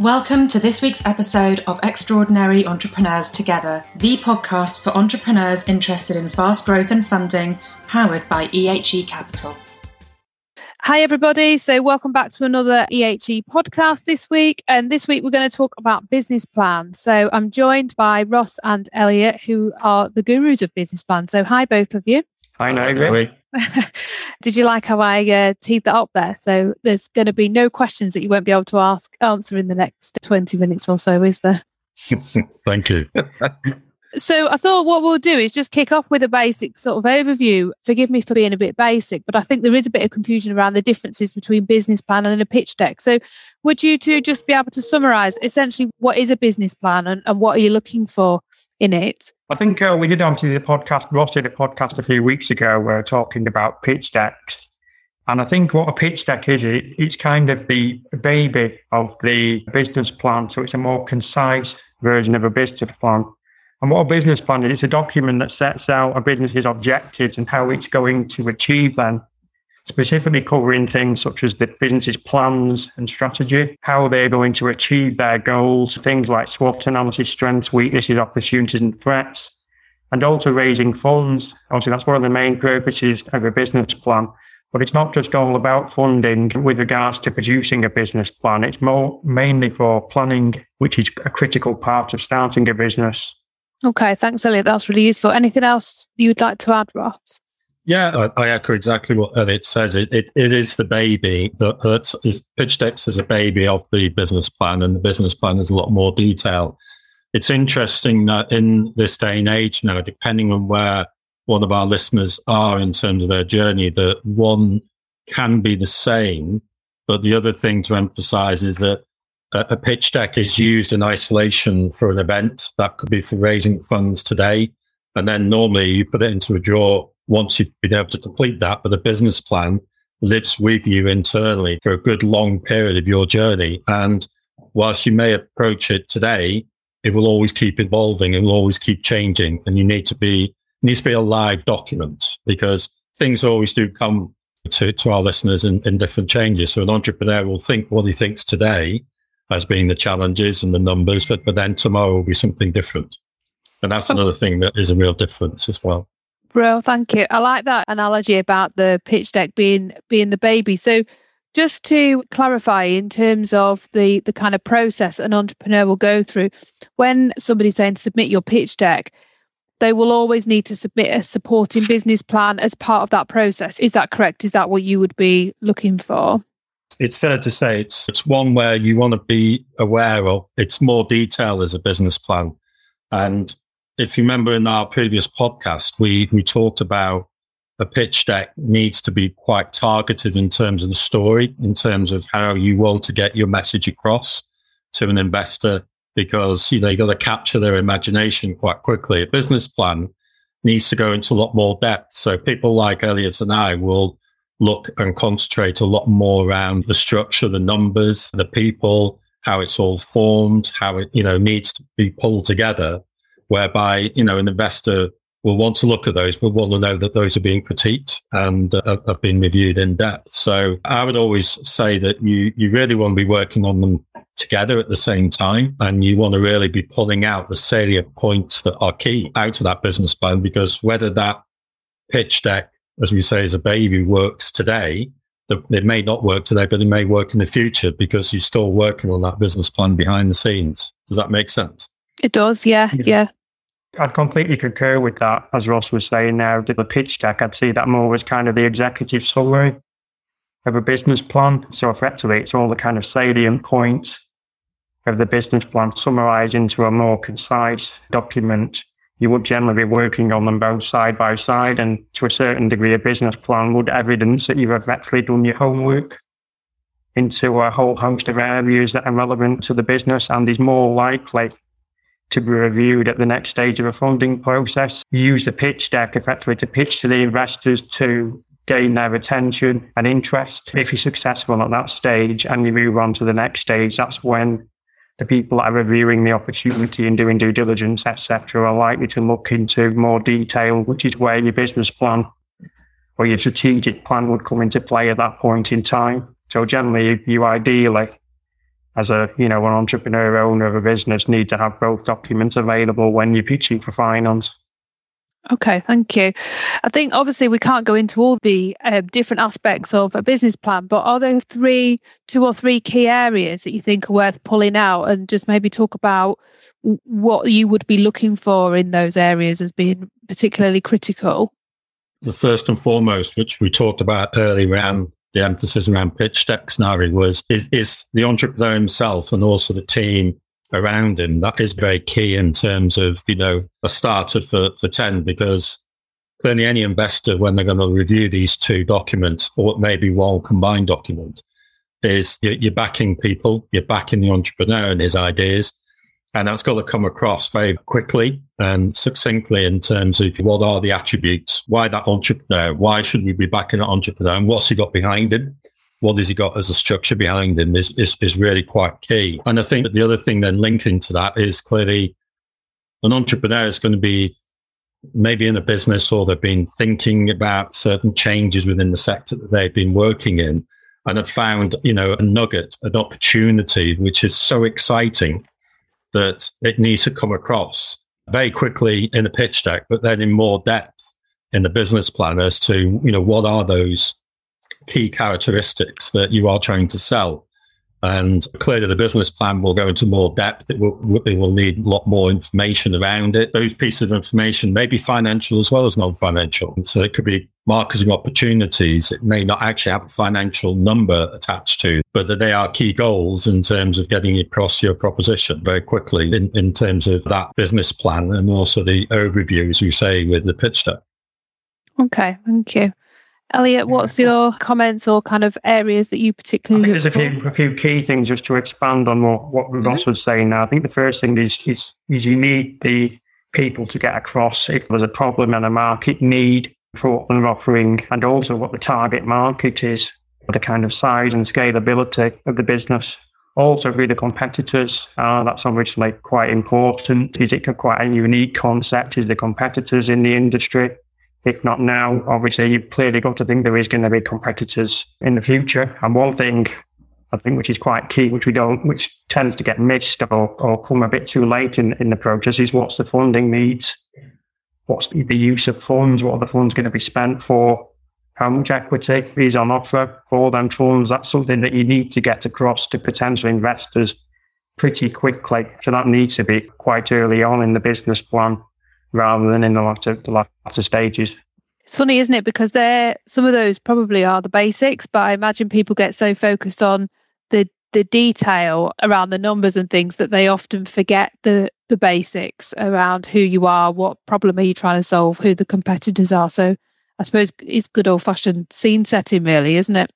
Welcome to this week's episode of Extraordinary Entrepreneurs Together, the podcast for entrepreneurs interested in fast growth and funding, powered by EHE Capital. Hi, everybody. So, welcome back to another EHE podcast this week. And this week, we're going to talk about business plans. So, I'm joined by Ross and Elliot, who are the gurus of business plans. So, hi, both of you. Hi, Naomi. Did you like how I uh, teed that up there? So there's going to be no questions that you won't be able to ask answer in the next 20 minutes or so, is there? Thank you. so I thought what we'll do is just kick off with a basic sort of overview. Forgive me for being a bit basic, but I think there is a bit of confusion around the differences between business plan and a pitch deck. So would you two just be able to summarize essentially what is a business plan and, and what are you looking for in it? I think uh, we did obviously the podcast, Ross did a podcast a few weeks ago where are talking about pitch decks. And I think what a pitch deck is, it, it's kind of the baby of the business plan. So it's a more concise version of a business plan. And what a business plan is, it's a document that sets out a business's objectives and how it's going to achieve them specifically covering things such as the business's plans and strategy, how they're going to achieve their goals, things like SWOT analysis, strengths, weaknesses, opportunities, and threats, and also raising funds. Obviously, that's one of the main purposes of a business plan. But it's not just all about funding with regards to producing a business plan. It's more mainly for planning, which is a critical part of starting a business. Okay, thanks, Elliot. That's really useful. Anything else you'd like to add, Ross? Yeah, I, I, echo exactly what Elliot says. It, it, it is the baby that, is pitch decks is a baby of the business plan, and the business plan is a lot more detail. It's interesting that in this day and age now, depending on where one of our listeners are in terms of their journey, that one can be the same, but the other thing to emphasize is that a pitch deck is used in isolation for an event that could be for raising funds today, and then normally you put it into a drawer once you've been able to complete that, but the business plan lives with you internally for a good long period of your journey. And whilst you may approach it today, it will always keep evolving. It will always keep changing. And you need to be, needs to be a live document because things always do come to, to our listeners in, in different changes. So an entrepreneur will think what he thinks today as being the challenges and the numbers, but, but then tomorrow will be something different. And that's another thing that is a real difference as well. Bro, thank you. I like that analogy about the pitch deck being being the baby. So just to clarify in terms of the the kind of process an entrepreneur will go through when somebody's saying submit your pitch deck they will always need to submit a supporting business plan as part of that process is that correct is that what you would be looking for it's fair to say it's it's one where you want to be aware of it's more detail as a business plan and if you remember in our previous podcast, we, we talked about a pitch deck needs to be quite targeted in terms of the story, in terms of how you want to get your message across to an investor, because, you know, you got to capture their imagination quite quickly. A business plan needs to go into a lot more depth. So people like Elliot and I will look and concentrate a lot more around the structure, the numbers, the people, how it's all formed, how it, you know, needs to be pulled together whereby, you know, an investor will want to look at those, but want to know that those are being critiqued and uh, have been reviewed in depth. So I would always say that you, you really want to be working on them together at the same time. And you want to really be pulling out the salient points that are key out of that business plan, because whether that pitch deck, as we say, as a baby works today, it may not work today, but it may work in the future because you're still working on that business plan behind the scenes. Does that make sense? It does. Yeah. Yeah. yeah. I'd completely concur with that. As Ross was saying now, the pitch deck, I'd see that more as kind of the executive summary of a business plan. So effectively, it's all the kind of salient points of the business plan summarized into a more concise document. You would generally be working on them both side by side, and to a certain degree, a business plan would evidence that you've effectively done your homework into a whole host of areas that are relevant to the business and is more likely to be reviewed at the next stage of a funding process. Use the pitch deck effectively to pitch to the investors to gain their attention and interest. If you're successful at that stage and you move on to the next stage, that's when the people that are reviewing the opportunity and doing due diligence, etc., are likely to look into more detail, which is where your business plan or your strategic plan would come into play at that point in time. So generally, you ideally as a you know an entrepreneur owner of a business need to have both documents available when you're pitching for finance. Okay, thank you. I think obviously we can't go into all the uh, different aspects of a business plan, but are there three, two or three key areas that you think are worth pulling out and just maybe talk about what you would be looking for in those areas as being particularly critical? The first and foremost, which we talked about earlier around the emphasis around pitch deck scenario was is, is the entrepreneur himself and also the team around him. That is very key in terms of, you know, a starter for, for 10 because clearly any investor, when they're going to review these two documents or maybe one combined document, is you're backing people, you're backing the entrepreneur and his ideas. And that's got to come across very quickly and succinctly in terms of what are the attributes, why that entrepreneur, why should we be backing that entrepreneur and what's he got behind him? what has he got as a structure behind him is, is, is really quite key. And I think that the other thing then linking to that is clearly an entrepreneur is going to be maybe in a business or they've been thinking about certain changes within the sector that they've been working in and have found, you know, a nugget, an opportunity, which is so exciting that it needs to come across very quickly in a pitch deck, but then in more depth in the business plan as to, you know, what are those key characteristics that you are trying to sell. And clearly, the business plan will go into more depth. It will, it will need a lot more information around it. Those pieces of information may be financial as well as non financial. So it could be marketing opportunities. It may not actually have a financial number attached to, but that they are key goals in terms of getting across your proposition very quickly in, in terms of that business plan and also the overview, as you say, with the pitch deck. Okay, thank you. Elliot, what's your comments or kind of areas that you particularly? I think there's a few, a few key things just to expand on what, what mm-hmm. Ross was saying now. I think the first thing is, is, is you need the people to get across if there's a problem and a market need for what they're offering and also what the target market is, the kind of size and scalability of the business. Also, with the competitors, uh, that's obviously quite important. Is it quite a unique concept? Is the competitors in the industry? if not now, obviously you've clearly got to think there is going to be competitors in the future. And one thing I think which is quite key, which we don't, which tends to get missed or, or come a bit too late in, in the process is what's the funding needs? What's the use of funds? What are the funds going to be spent for? How much equity is on offer for them funds? That's something that you need to get across to potential investors pretty quickly. So that needs to be quite early on in the business plan rather than in the latter, the latter stages. It's funny, isn't it? Because some of those probably are the basics, but I imagine people get so focused on the the detail around the numbers and things that they often forget the the basics around who you are, what problem are you trying to solve, who the competitors are. So I suppose it's good old fashioned scene setting, really, isn't it?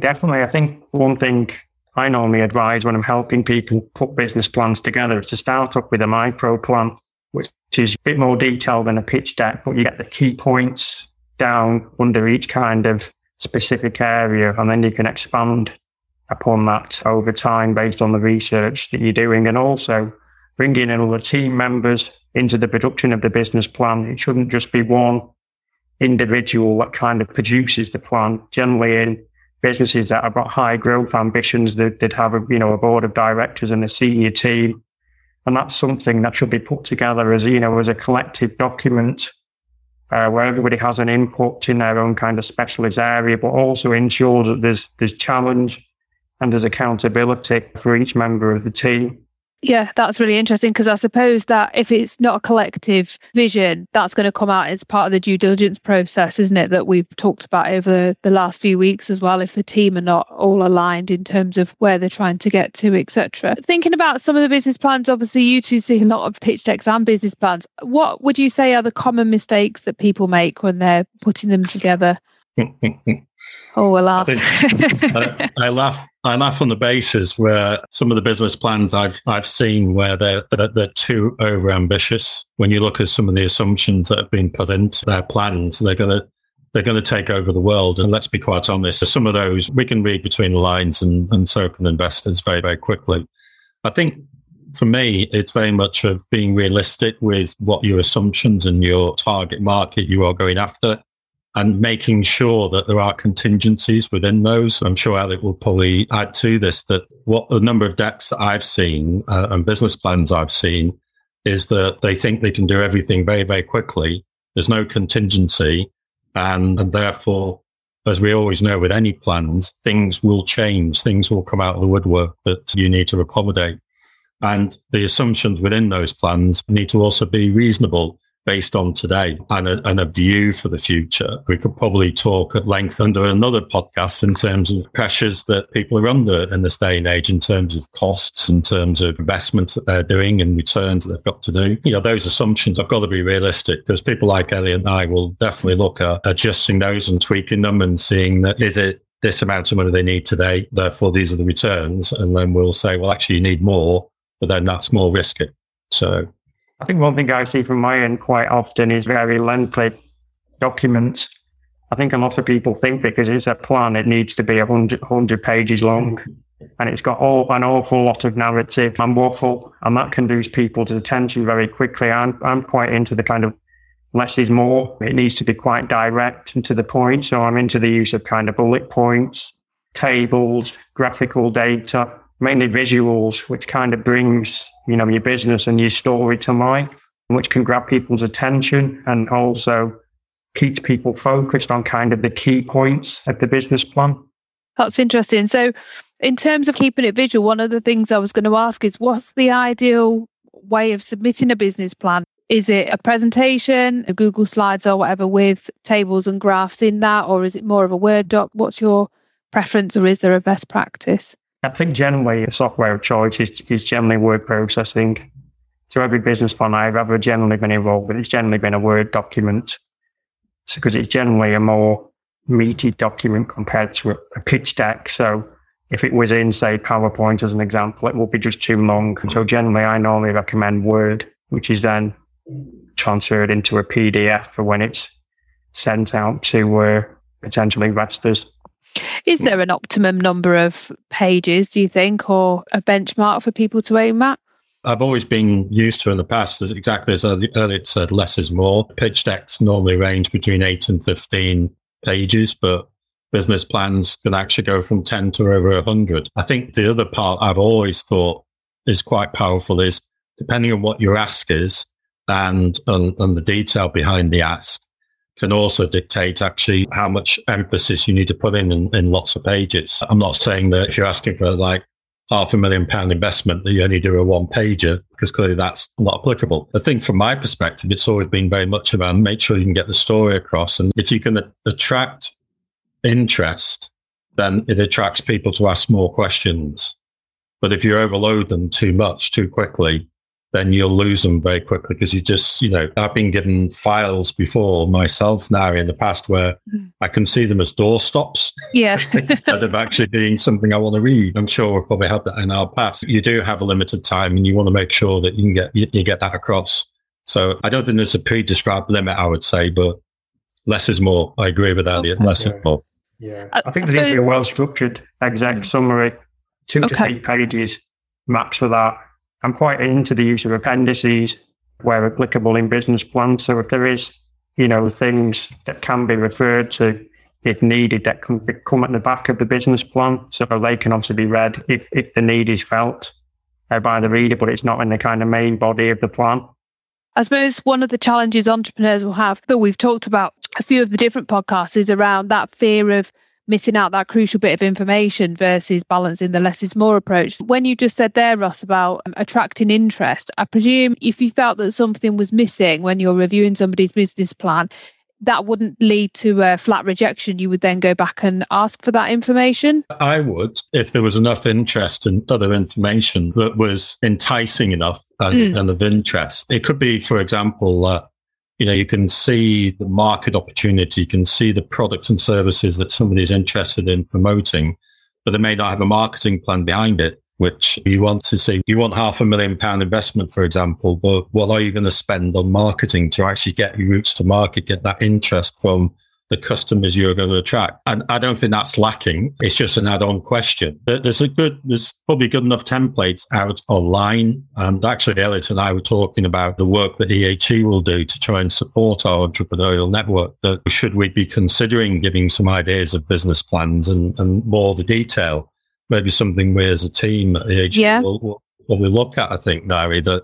Definitely. I think one thing I normally advise when I'm helping people put business plans together is to start up with a micro plan which is a bit more detailed than a pitch deck, but you get the key points down under each kind of specific area, and then you can expand upon that over time based on the research that you're doing, and also bringing in other team members into the production of the business plan. It shouldn't just be one individual that kind of produces the plan. Generally, in businesses that have got high growth ambitions, that they'd have a you know a board of directors and a senior team and that's something that should be put together as, you know, as a collective document uh, where everybody has an input in their own kind of specialist area, but also ensures that there's, there's challenge and there's accountability for each member of the team. Yeah, that's really interesting because I suppose that if it's not a collective vision, that's going to come out as part of the due diligence process, isn't it? That we've talked about over the last few weeks as well. If the team are not all aligned in terms of where they're trying to get to, etc. Thinking about some of the business plans, obviously you two see a lot of pitch decks and business plans. What would you say are the common mistakes that people make when they're putting them together? Oh, I laugh. I, uh, I, laugh. I laugh on the basis where some of the business plans I've I've seen where they're they're too over ambitious. When you look at some of the assumptions that have been put into their plans, they're going to they're going to take over the world. And let's be quite honest, some of those we can read between the lines, and and so can investors very very quickly. I think for me, it's very much of being realistic with what your assumptions and your target market you are going after and making sure that there are contingencies within those. I'm sure Elliot will probably add to this that what the number of decks that I've seen uh, and business plans I've seen is that they think they can do everything very, very quickly. There's no contingency. And, and therefore, as we always know with any plans, things will change. Things will come out of the woodwork that you need to accommodate. And the assumptions within those plans need to also be reasonable based on today and a, and a view for the future. We could probably talk at length under another podcast in terms of pressures that people are under in this day and age in terms of costs, in terms of investments that they're doing and returns that they've got to do. You know, those assumptions have got to be realistic because people like Elliot and I will definitely look at adjusting those and tweaking them and seeing that is it this amount of money they need today, therefore these are the returns. And then we'll say, well, actually you need more, but then that's more risky. So I think one thing I see from my end quite often is very lengthy documents. I think a lot of people think because it's a plan, it needs to be 100, 100 pages long. And it's got all, an awful lot of narrative and waffle, and that can lose people's attention very quickly. I'm, I'm quite into the kind of less is more. It needs to be quite direct and to the point. So I'm into the use of kind of bullet points, tables, graphical data, mainly visuals, which kind of brings, you know, your business and your story to life, which can grab people's attention and also keeps people focused on kind of the key points of the business plan. That's interesting. So, in terms of keeping it visual, one of the things I was going to ask is what's the ideal way of submitting a business plan? Is it a presentation, a Google Slides or whatever with tables and graphs in that, or is it more of a Word doc? What's your preference, or is there a best practice? I think generally the software of choice is, is generally word processing. So every business plan I've ever generally been involved with, it's generally been a Word document. So because it's generally a more meaty document compared to a, a pitch deck. So if it was in, say, PowerPoint as an example, it would be just too long. So generally I normally recommend Word, which is then transferred into a PDF for when it's sent out to uh, potential investors. Is there an optimum number of pages, do you think, or a benchmark for people to aim at? I've always been used to in the past, as exactly as earlier said, less is more. Pitch decks normally range between 8 and 15 pages, but business plans can actually go from 10 to over 100. I think the other part I've always thought is quite powerful is depending on what your ask is and, and, and the detail behind the ask, can also dictate actually how much emphasis you need to put in, in, in lots of pages. I'm not saying that if you're asking for like half a million pound investment that you only do a one pager because clearly that's not applicable. I think from my perspective, it's always been very much about make sure you can get the story across. And if you can attract interest, then it attracts people to ask more questions. But if you overload them too much too quickly, then you'll lose them very quickly because you just, you know, I've been given files before myself now in the past where. I can see them as doorstops. Yeah. instead of actually being something I want to read. I'm sure we've probably had that in our past. You do have a limited time and you want to make sure that you can get, you, you get that across. So I don't think there's a pre-described limit, I would say, but less is more. I agree with Elliot. Okay. Less yeah. is more. Yeah. I, I think there needs to be a well-structured exec mm. summary, two okay. to three pages max for that I'm quite into the use of appendices where applicable in business plans. So if there is, you know, things that can be referred to if needed that can come at the back of the business plan. So they can obviously be read if, if the need is felt uh, by the reader, but it's not in the kind of main body of the plan. I suppose one of the challenges entrepreneurs will have that we've talked about a few of the different podcasts is around that fear of missing out that crucial bit of information versus balancing the less is more approach. When you just said there, Ross, about um, attracting interest, I presume if you felt that something was missing when you're reviewing somebody's business plan, that wouldn't lead to a flat rejection. You would then go back and ask for that information. I would, if there was enough interest and other information that was enticing enough and, mm. and of interest. It could be, for example, uh, you know, you can see the market opportunity, you can see the products and services that somebody is interested in promoting, but they may not have a marketing plan behind it, which you want to see. You want half a million pound investment, for example, but what are you going to spend on marketing to actually get your routes to market, get that interest from the customers you're going to attract. And I don't think that's lacking. It's just an add-on question. There's a good, there's probably good enough templates out online. And actually, Elliot and I were talking about the work that EHE will do to try and support our entrepreneurial network. That should we be considering giving some ideas of business plans and, and more the detail? Maybe something we as a team at EHE yeah. will, will, will look at, I think, Nari, that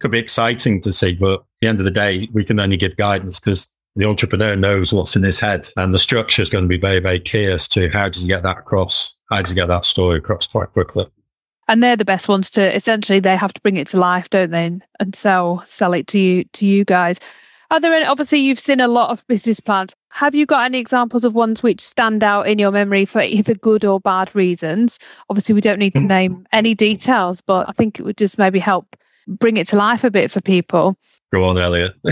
could be exciting to see. But at the end of the day, we can only give guidance because the entrepreneur knows what's in his head and the structure is going to be very, very key as to how does he get that across, how does he get that story across quite quickly. And they're the best ones to essentially they have to bring it to life, don't they? And sell sell it to you to you guys. Are there any, obviously you've seen a lot of business plans. Have you got any examples of ones which stand out in your memory for either good or bad reasons? Obviously, we don't need to hmm. name any details, but I think it would just maybe help bring it to life a bit for people. Go on, Elliot.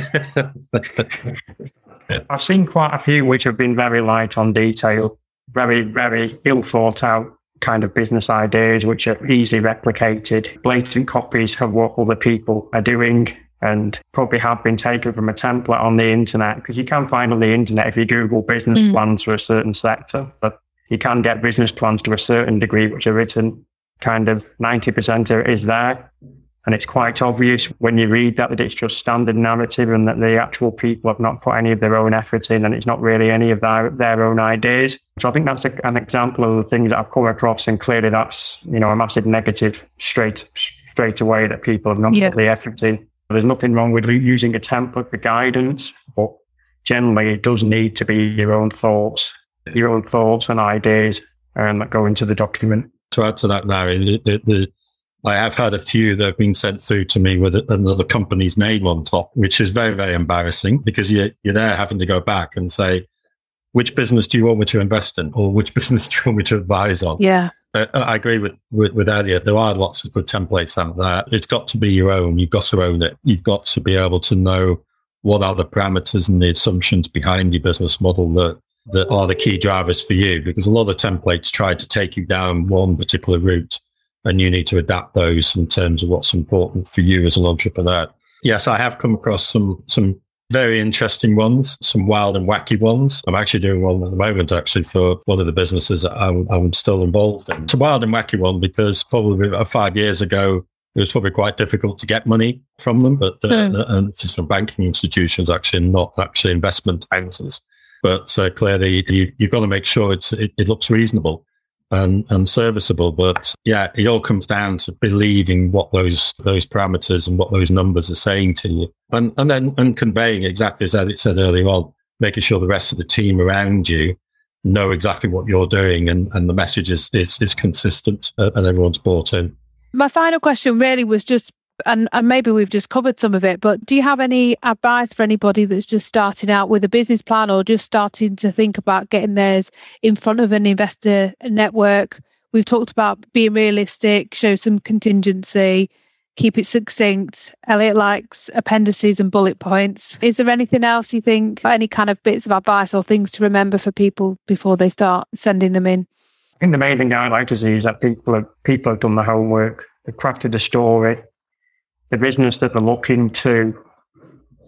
I've seen quite a few which have been very light on detail, very, very ill thought out kind of business ideas, which are easily replicated, blatant copies of what other people are doing and probably have been taken from a template on the internet because you can find on the internet if you Google business mm. plans for a certain sector, but you can get business plans to a certain degree, which are written kind of 90% is there. And it's quite obvious when you read that that it's just standard narrative and that the actual people have not put any of their own effort in and it's not really any of their, their own ideas. So I think that's a, an example of the things that I've come across and clearly that's, you know, a massive negative straight, straight away that people have not yeah. put the effort in. There's nothing wrong with using a template for guidance, but generally it does need to be your own thoughts, your own thoughts and ideas um, that go into the document. To add to that, Larry, the, the, the I have had a few that have been sent through to me with another company's name on top, which is very, very embarrassing because you're, you're there having to go back and say, which business do you want me to invest in or which business do you want me to advise on? Yeah. Uh, I agree with, with, with Elliot. There are lots of good templates out there. It's got to be your own. You've got to own it. You've got to be able to know what are the parameters and the assumptions behind your business model that, that are the key drivers for you. Because a lot of templates try to take you down one particular route and you need to adapt those in terms of what's important for you as an entrepreneur. Yes, I have come across some some very interesting ones, some wild and wacky ones. I'm actually doing one at the moment, actually, for one of the businesses that I'm, I'm still involved in. It's a wild and wacky one because probably five years ago, it was probably quite difficult to get money from them, but the, mm. the, and it's from banking institutions, actually, not actually investment houses. But uh, clearly, you, have got to make sure it's, it, it looks reasonable and, and serviceable. But yeah, it all comes down to believing what those those parameters and what those numbers are saying to you, and and then and conveying exactly as it said earlier on, making sure the rest of the team around you know exactly what you're doing and, and the message is, is, is consistent uh, and everyone's bought in. My final question really was just and, and maybe we've just covered some of it, but do you have any advice for anybody that's just starting out with a business plan or just starting to think about getting theirs in front of an investor network? We've talked about being realistic, show some contingency, keep it succinct. Elliot likes appendices and bullet points. Is there anything else you think, any kind of bits of advice or things to remember for people before they start sending them in? I think the main thing I like to see is that people have, people have done the homework, they've crafted a story, the business that they're looking to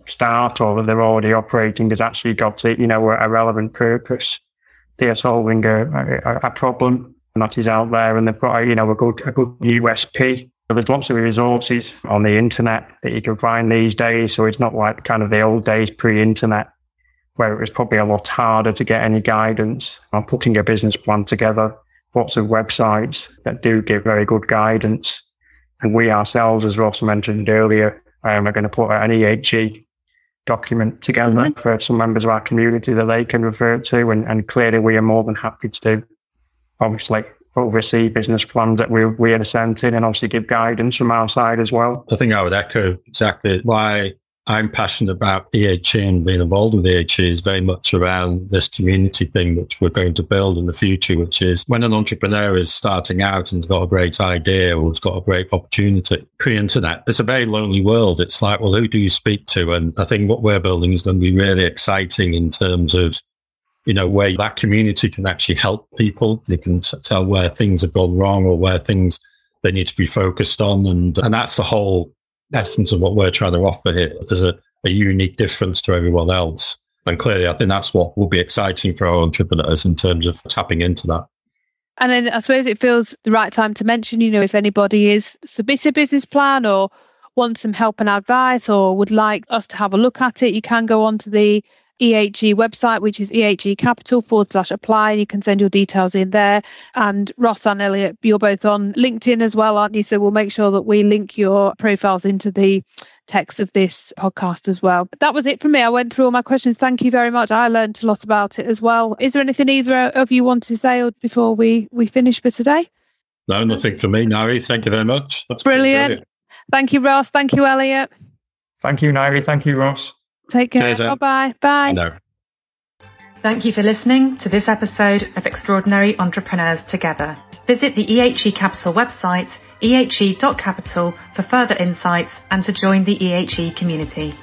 start or that they're already operating has actually got you know, a, relevant purpose. They're solving a, a, a, problem that is out there and they've got, you know, a good, a good USP. There's lots of resources on the internet that you can find these days. So it's not like kind of the old days pre-internet where it was probably a lot harder to get any guidance on putting a business plan together. Lots of websites that do give very good guidance. And we ourselves, as Ross mentioned earlier, um, are going to put an EHE document together mm-hmm. for some members of our community that they can refer to. And, and clearly, we are more than happy to obviously oversee business plans that we, we are sent in and obviously give guidance from our side as well. I think I would echo exactly why I'm passionate about EHE and being involved with EHE is very much around this community thing which we're going to build in the future, which is when an entrepreneur is starting out and's got a great idea or has got a great opportunity pre-internet, it's a very lonely world. It's like, well, who do you speak to? And I think what we're building is going to be really exciting in terms of you know, where that community can actually help people. They can t- tell where things have gone wrong or where things they need to be focused on. And, and that's the whole essence of what we're trying to offer here. There's a, a unique difference to everyone else. And clearly, I think that's what will be exciting for our entrepreneurs in terms of tapping into that. And then I suppose it feels the right time to mention, you know, if anybody is submit a business plan or wants some help and advice or would like us to have a look at it, you can go on to the EHE website, which is EHE Capital forward slash apply. And You can send your details in there. And Ross and Elliot, you're both on LinkedIn as well, aren't you? So we'll make sure that we link your profiles into the text of this podcast as well. That was it for me. I went through all my questions. Thank you very much. I learned a lot about it as well. Is there anything either of you want to say before we, we finish for today? No, nothing for me, Nari. Thank you very much. That's brilliant. brilliant. Thank you, Ross. Thank you, Elliot. Thank you, Nari. Thank you, Ross. Take care. Bye bye. Bye. No. Thank you for listening to this episode of Extraordinary Entrepreneurs Together. Visit the EHE Capital website, ehe.capital, for further insights and to join the EHE community.